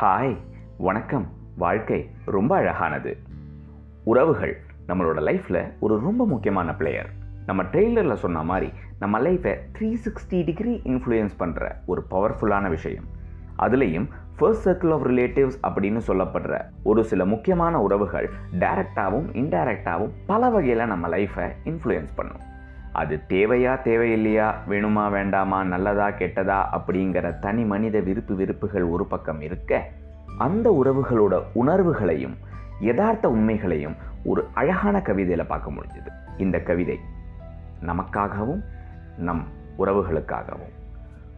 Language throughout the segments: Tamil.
ஹாய் வணக்கம். வாழ்க்கை ரொம்ப அழகானது. உறவுகள் நம்மளோட லைஃப்பில் ஒரு ரொம்ப முக்கியமான பிளேயர் நம்ம ட்ரெய்லரில் சொன்ன மாதிரி நம்ம லைஃப்பை த்ரீ சிக்ஸ்டி டிகிரி இன்ஃப்ளூயன்ஸ் பண்ணுற ஒரு பவர்ஃபுல்லான விஷயம். அதுலேயும் ஃபர்ஸ்ட் சர்க்கிள் ஆஃப் ரிலேட்டிவ்ஸ் அப்படின்னு சொல்லப்படுற ஒரு சில முக்கியமான உறவுகள் டைரக்டாகவும் இன்டைரக்டாகவும் பல வகையில் நம்ம லைஃப்பை இன்ஃப்ளூயன்ஸ் பண்ணும். அது தேவையா தேவையில்லையா வேணுமா வேண்டாமா நல்லதா கெட்டதா அப்படிங்கிற தனி மனித விருப்பு வெறுப்புகள் ஒரு பக்கம் இருக்க அந்த உறவுகளோட உணர்வுகளையும் யதார்த்த உண்மைகளையும் ஒரு அழகான கவிதையில் பார்க்க முடிஞ்சது. இந்த கவிதை நமக்காகவும் நம் உறவுகளுக்காகவும்.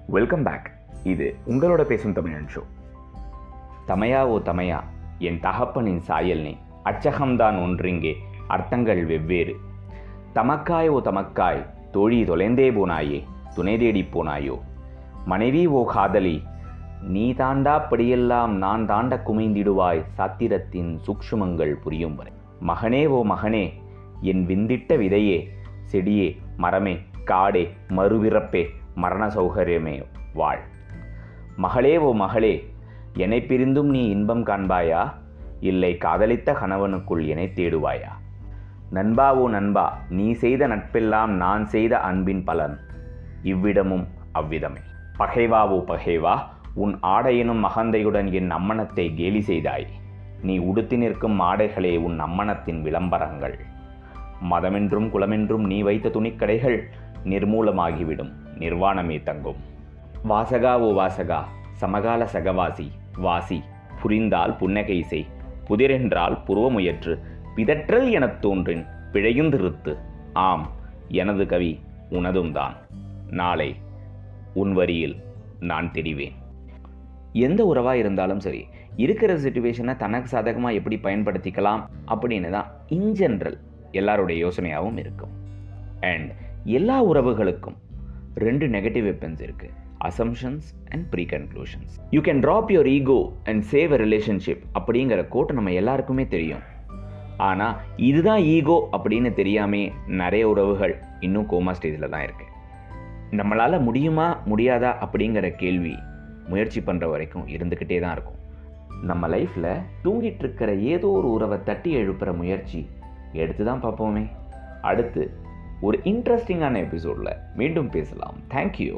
வெல்கம் பேக் இது உங்களோட பேசும் தமிழன் ஷோ தமையா ஓ தமையா என் தகப்பனின் சாயல் நீ அச்சகம்தான் ஒன்றிங்கே அர்த்தங்கள் வெவ்வேறு. தமக்காய் ஓ தமக்காய் தோழி தொலைந்தே போனாயே துணை தேடி போனாயோ? மனைவி ஓ காதலி நீ தாண்டா படியெல்லாம் நான் தாண்ட குமைந்திடுவாய் சாத்திரத்தின் சூக்ஷுமங்கள் புரியும் வரை. மகனே ஓ மகனே என் விந்திட்ட விதையே செடியே மரமே காடே மறுவிறப்பே மரண சௌகரியமே வாழ். மகளே ஓ மகளே என்னை பிரிந்தும் நீ இன்பம் காண்பாயா? இல்லை காதலித்த கணவனுக்குள் என்னை தேடுவாயா? நண்பா ஓ நண்பா நீ செய்த நட்பெல்லாம் நான் செய்த அன்பின் பலன். இவ்விடமும் அவ்விதமே. பகைவா ஓ பகைவா உன் ஆடையினும் மகந்தையுடன் என் அம்மனத்தை கேலி செய்தாய். நீ உடுத்தி நிற்கும் ஆடைகளே உன் அம்மனத்தின் விளம்பரங்கள். மதமென்றும் குலமென்றும் நீ வைத்த துணிக்கடைகள் நிர்மூலமாகிவிடும் நிர்வாணமே தங்கும். வாசகா ஓ வாசகா சமகால சகவாசி வாசி புரிந்தால் புன்னகை செய் புதிரென்றால் புருவமுயற்று பிதற்றல் எனத் தோன்றின் பிழையுந்திருத்து ஆம் எனது கவி உனதும் தான். நாளை உன் வரியில் நான் தெரிவேன். எந்த உறவாக இருந்தாலும் சரி இருக்கிற சுச்சுவேஷனை தனக்கு சாதகமாக எப்படி பயன்படுத்திக்கலாம் அப்படின்னு தான் இன் ஜென்ரல் எல்லாருடைய யோசனையாகவும் இருக்கும். அண்ட் எல்லா உறவுகளுக்கும் ரெண்டு நெகட்டிவ் வெப்பன்ஸ் இருக்குது assumptions and pre conclusions you can drop your ego and save a relationship அப்படிங்கிற கோட்டை நம்ம எல்லாருக்குமே தெரியும். ஆனால் இதுதான் ஈகோ அப்படின்னு தெரியாமே நிறைய உறவுகள் இன்னும் கோமா ஸ்டேஜில் தான் இருக்குது நம்மளால் முடியுமா முடியாதா அப்படிங்கிற கேள்வி முயற்சி பண்ணுற வரைக்கும் இருந்துக்கிட்டே தான் இருக்கும். நம்ம லைஃப்பில் தூங்கிட்டு இருக்கிற ஏதோ ஒரு உறவை தட்டி எழுப்புகிற முயற்சி எடுத்து தான் பார்ப்போமே. அடுத்து ஒரு இன்ட்ரெஸ்டிங்கான எபிசோடில் மீண்டும் பேசலாம். தேங்க்யூ